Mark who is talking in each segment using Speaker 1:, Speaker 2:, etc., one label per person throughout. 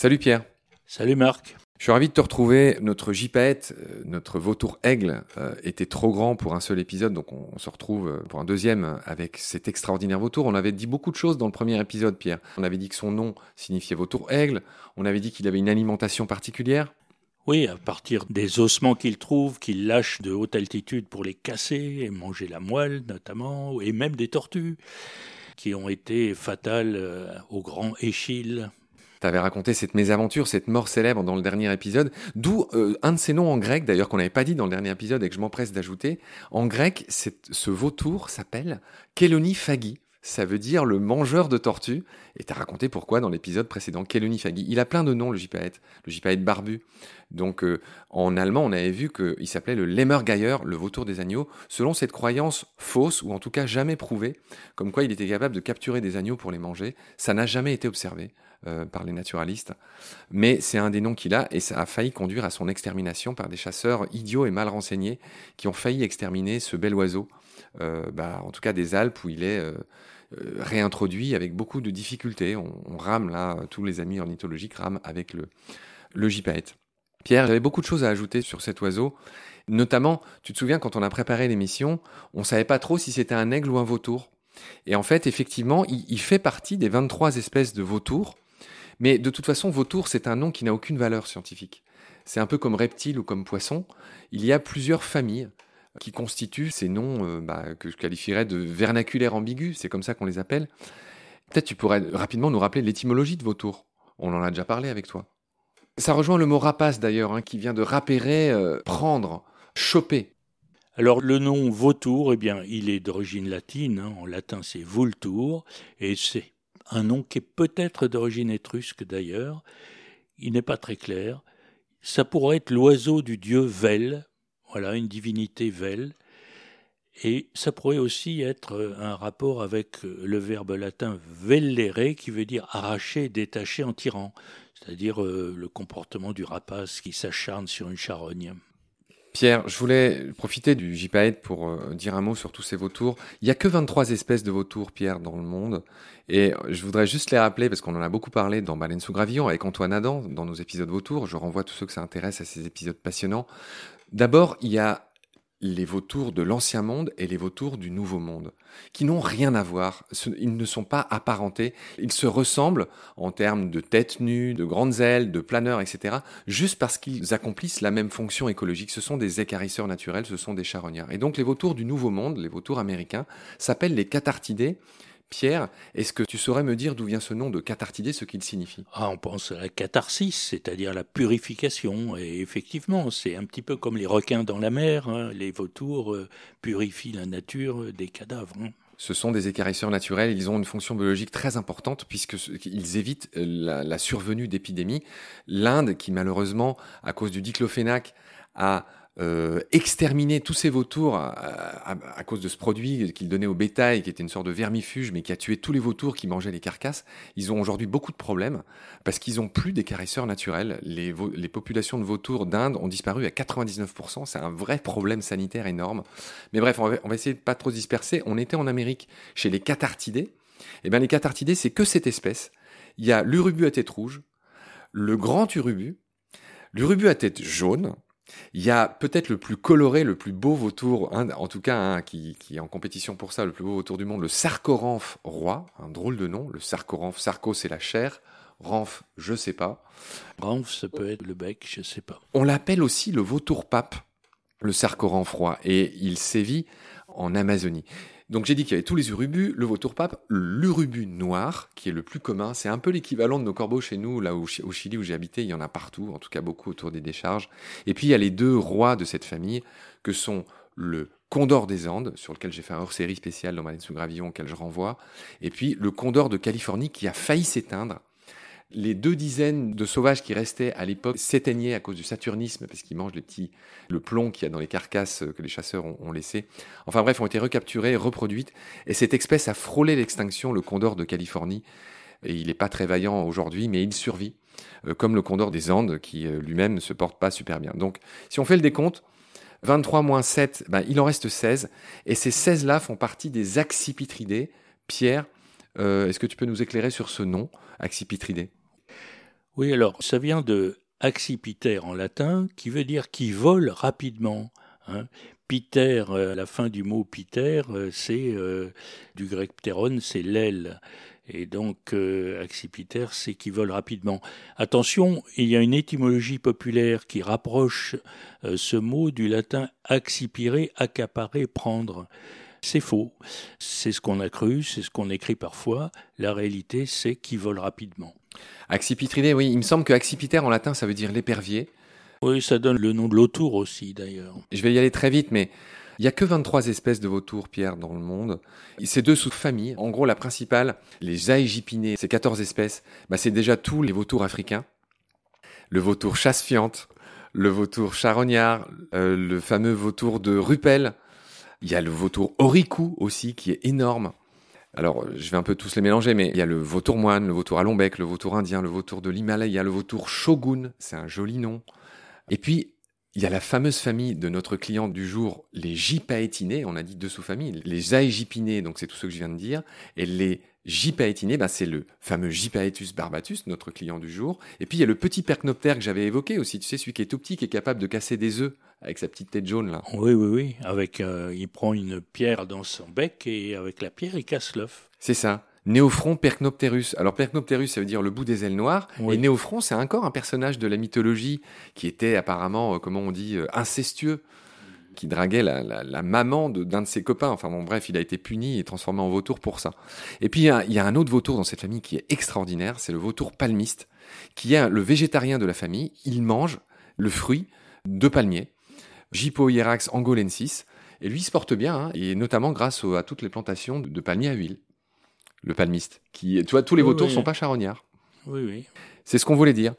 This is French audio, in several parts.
Speaker 1: Salut Pierre.
Speaker 2: Salut Marc.
Speaker 1: Je suis ravi de te retrouver. Notre gypaète, euh, notre vautour aigle, euh, était trop grand pour un seul épisode, donc on, se retrouve euh, pour un deuxième avec cet extraordinaire vautour. On avait dit beaucoup de choses dans le premier épisode, Pierre. On avait dit que son nom signifiait vautour aigle. On avait dit qu'il avait une alimentation particulière.
Speaker 2: Oui, à partir des ossements qu'il trouve, qu'il lâche de haute altitude pour les casser et manger la moelle notamment, et même des tortues qui ont été fatales au grand Échille
Speaker 1: tu avais raconté cette mésaventure, cette mort célèbre dans le dernier épisode, d'où euh, un de ces noms en grec, d'ailleurs qu'on n'avait pas dit dans le dernier épisode et que je m'empresse d'ajouter. En grec, ce vautour s'appelle Keloniphagi. Ça veut dire le mangeur de tortues. Et tu as raconté pourquoi dans l'épisode précédent, Keloniphagi. Il a plein de noms, le gypaète. Le gypaète barbu. Donc euh, en allemand, on avait vu qu'il s'appelait le Lemmergeier, le vautour des agneaux, selon cette croyance fausse, ou en tout cas jamais prouvée, comme quoi il était capable de capturer des agneaux pour les manger. Ça n'a jamais été observé. Euh, par les naturalistes. Mais c'est un des noms qu'il a et ça a failli conduire à son extermination par des chasseurs idiots et mal renseignés qui ont failli exterminer ce bel oiseau, euh, bah, en tout cas des Alpes où il est réintroduit avec beaucoup de difficultés. On, rame là, tous les amis ornithologiques rament avec le, le gypaète. Pierre, j'avais beaucoup de choses à ajouter sur cet oiseau. Notamment, tu te souviens, quand on a préparé l'émission, on ne savait pas trop si c'était un aigle ou un vautour. Et en fait, effectivement, il, il fait partie des 23 espèces de vautours mais de toute façon, vautour, c'est un nom qui n'a aucune valeur scientifique. C'est un peu comme reptile ou comme poisson. Il y a plusieurs familles qui constituent ces noms euh, bah, que je qualifierais de vernaculaires ambigus, c'est comme ça qu'on les appelle. Peut-être tu pourrais rapidement nous rappeler l'étymologie de vautour. On en a déjà parlé avec toi. Ça rejoint le mot rapace d'ailleurs, hein, qui vient de rapérer, euh, prendre, choper.
Speaker 2: Alors le nom vautour, eh bien, il est d'origine latine. Hein. En latin, c'est vultur, et c'est un nom qui est peut-être d'origine étrusque d'ailleurs, il n'est pas très clair. Ça pourrait être l'oiseau du dieu Vel, voilà, une divinité Vel, et ça pourrait aussi être un rapport avec le verbe latin vellere qui veut dire arracher, détacher en tirant, c'est-à-dire euh, le comportement du rapace qui s'acharne sur une charogne.
Speaker 1: Pierre, je voulais profiter du JPAED pour euh, dire un mot sur tous ces vautours. Il n'y a que 23 espèces de vautours, Pierre, dans le monde. Et je voudrais juste les rappeler, parce qu'on en a beaucoup parlé dans Baleine sous Gravillon avec Antoine Adam, dans nos épisodes vautours. Je renvoie tous ceux que ça intéresse à ces épisodes passionnants. D'abord, il y a les vautours de l'ancien monde et les vautours du nouveau monde, qui n'ont rien à voir. Ils ne sont pas apparentés. Ils se ressemblent en termes de tête nue, de grandes ailes, de planeurs, etc., juste parce qu'ils accomplissent la même fonction écologique. Ce sont des écarisseurs naturels, ce sont des charognards. Et donc les vautours du nouveau monde, les vautours américains, s'appellent les cathartidés Pierre, est-ce que tu saurais me dire d'où vient ce nom de cathartidé, ce qu'il signifie?
Speaker 2: Ah, On pense à la catharsis, c'est-à-dire la purification. Et effectivement, c'est un petit peu comme les requins dans la mer. Hein. Les vautours euh, purifient la nature des cadavres. Hein.
Speaker 1: Ce sont des écarisseurs naturels, ils ont une fonction biologique très importante puisqu'ils évitent euh, la, la survenue d'épidémies. L'Inde, qui malheureusement, à cause du diclofénac, a euh, exterminer tous ces vautours à, cause de ce produit qu'ils donnaient au bétail, qui était une sorte de vermifuge, mais qui a tué tous les vautours qui mangeaient les carcasses. Ils ont aujourd'hui beaucoup de problèmes parce qu'ils n'ont plus d'écarisseurs naturels. Les, les, populations de vautours d'Inde ont disparu à 99%. C'est un vrai problème sanitaire énorme. Mais bref, on va, on essayer de pas trop se disperser. On était en Amérique chez les cathartidés. Eh bien, les cathartidés, c'est que cette espèce. Il y a l'urubu à tête rouge, le grand urubu, l'urubu à tête jaune, il y a peut-être le plus coloré, le plus beau vautour, en tout cas qui, est en compétition pour ça, le plus beau vautour du monde, le Sarcoramphe roi, un drôle de nom, le Sarcoramphe, Sarco c'est la chair, Ramph, je sais pas.
Speaker 2: Ramph, ça peut être le bec, je sais pas.
Speaker 1: On l'appelle aussi le vautour pape, le Sarcoramphe roi, et il sévit en Amazonie. Donc j'ai dit qu'il y avait tous les urubus, le vautour pape, l'urubu noir, qui est le plus commun. C'est un peu l'équivalent de nos corbeaux chez nous, là au Chili où j'ai habité, il y en a partout, en tout cas beaucoup autour des décharges. Et puis il y a les deux rois de cette famille, que sont le Condor des Andes, sur lequel j'ai fait un hors-série spécial dans Malène sous Gravillon, auquel je renvoie, et puis le Condor de Californie qui a failli s'éteindre les deux dizaines de sauvages qui restaient à l'époque s'éteignaient à cause du saturnisme, parce qu'ils mangent le plomb qu'il y a dans les carcasses que les chasseurs ont, laissé. Enfin bref, ont été recapturées, reproduites, et cette espèce a frôlé l'extinction, le condor de Californie. Il n'est pas très vaillant aujourd'hui, mais il survit, euh, comme le condor des Andes, qui euh, lui-même ne se porte pas super bien. Donc, si on fait le décompte, 23 moins 7, ben, il en reste 16, et ces 16-là font partie des accipitridés. Pierre, euh, est-ce que tu peux nous éclairer sur ce nom, accipitridé?
Speaker 2: Oui, alors ça vient de accipiter en latin, qui veut dire qui vole rapidement. Hein. Piter, euh, la fin du mot piter, euh, c'est euh, du grec pteron, c'est l'aile. Et donc, accipiter, c'est qui vole rapidement. Attention, il y a une étymologie populaire qui rapproche ce mot du latin accipire, accaparer, prendre. C'est faux. C'est ce qu'on a cru, c'est ce qu'on écrit parfois. La réalité, c'est qui vole rapidement.
Speaker 1: Accipitridé, oui. Il me semble que accipiter en latin, ça veut dire l'épervier.
Speaker 2: Oui, ça donne le nom de l'autour aussi, d'ailleurs.
Speaker 1: Je vais y aller très vite, mais il n'y a que 23 espèces de vautours, Pierre, dans le monde. C'est deux sous-familles. En gros, la principale, les aégipinés, c'est 14 espèces. Bah, c'est déjà tous les vautours africains. Le vautour chasse-fiante, le vautour charognard, euh, le fameux vautour de Rupel. Il y a le vautour oricou aussi, qui est énorme. Alors, je vais un peu tous les mélanger, mais il y a le vautour moine, le vautour à long le vautour indien, le vautour de l'Himalaya, le vautour shogun, c'est un joli nom. Et puis, il y a la fameuse famille de notre client du jour, les gypaétinés, on a dit deux sous-familles, les aégipinés, donc c'est tout ce que je viens de dire, et les gypaétinés, ben c'est le fameux Gypaetus barbatus, notre client du jour. Et puis il y a le petit percnoptère que j'avais évoqué aussi, tu sais, celui qui est tout petit, qui est capable de casser des œufs avec sa petite tête jaune là.
Speaker 2: Oui, oui, oui. Avec, euh, il prend une pierre dans son bec et avec la pierre, il casse l'œuf.
Speaker 1: C'est ça. Néophron Percnopterus. Alors Percnopterus, ça veut dire le bout des ailes noires. Et Néophron, c'est encore un personnage de la mythologie qui était apparemment, euh, comment on dit, euh, incestueux, qui draguait la, maman d'un de, ses copains. Enfin bon, bref, il a été puni et transformé en vautour pour ça. Et puis il y, a, un autre vautour dans cette famille qui est extraordinaire, c'est le vautour palmiste, qui est le végétarien de la famille. Il mange le fruit de palmiers, Gypohierax angolensis. Et lui, il se porte bien, hein, et notamment grâce à toutes les plantations de palmiers à huile le palmiste. Qui, tu vois, tous les vautours ne sont pas charognards.
Speaker 2: Oui, oui.
Speaker 1: C'est ce qu'on voulait dire.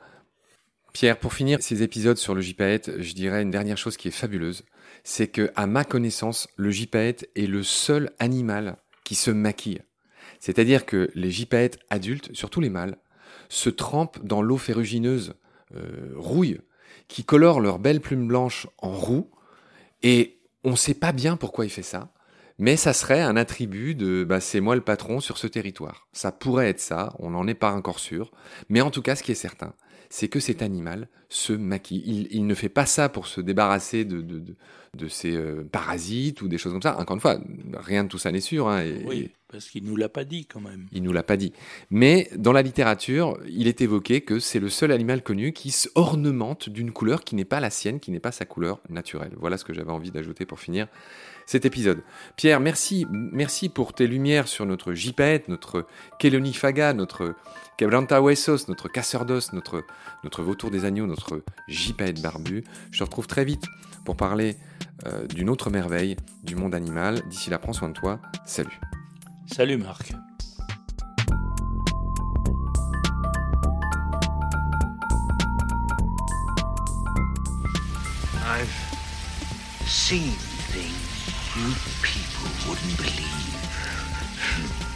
Speaker 1: Pierre, pour finir ces épisodes sur le gypaète, je dirais une dernière chose qui est fabuleuse. C'est que, à ma connaissance, le gypaète est le seul animal qui se maquille. C'est-à-dire que les gypaètes adultes, surtout les mâles, se trempent dans l'eau ferrugineuse euh, rouille, qui colore leurs belles plumes blanches en roux, et on ne sait pas bien pourquoi il fait ça. Mais ça serait un attribut de bah, c'est moi le patron sur ce territoire. Ça pourrait être ça, on n'en est pas encore sûr. Mais en tout cas, ce qui est certain, c'est que cet animal se maquille. Il, ne fait pas ça pour se débarrasser de, de, de, de ses euh, parasites ou des choses comme ça. Encore une fois, rien de tout ça n'est sûr. Hein,
Speaker 2: oui, parce qu'il nous l'a pas dit quand même.
Speaker 1: Il nous l'a pas dit. Mais dans la littérature, il est évoqué que c'est le seul animal connu qui s'ornemente d'une couleur qui n'est pas la sienne, qui n'est pas sa couleur naturelle. Voilà ce que j'avais envie d'ajouter pour finir cet épisode. Pierre, merci, merci pour tes lumières sur notre Jipette, notre Kelonifaga, notre Quebranta Huesos, notre casseur d'os, notre, vautour des agneaux, notre Jipette barbu. Je te retrouve très vite pour parler euh, d'une autre merveille du monde animal. D'ici là, prends soin de toi. Salut.
Speaker 2: Salut Marc.
Speaker 3: I've seen things you people wouldn't believe.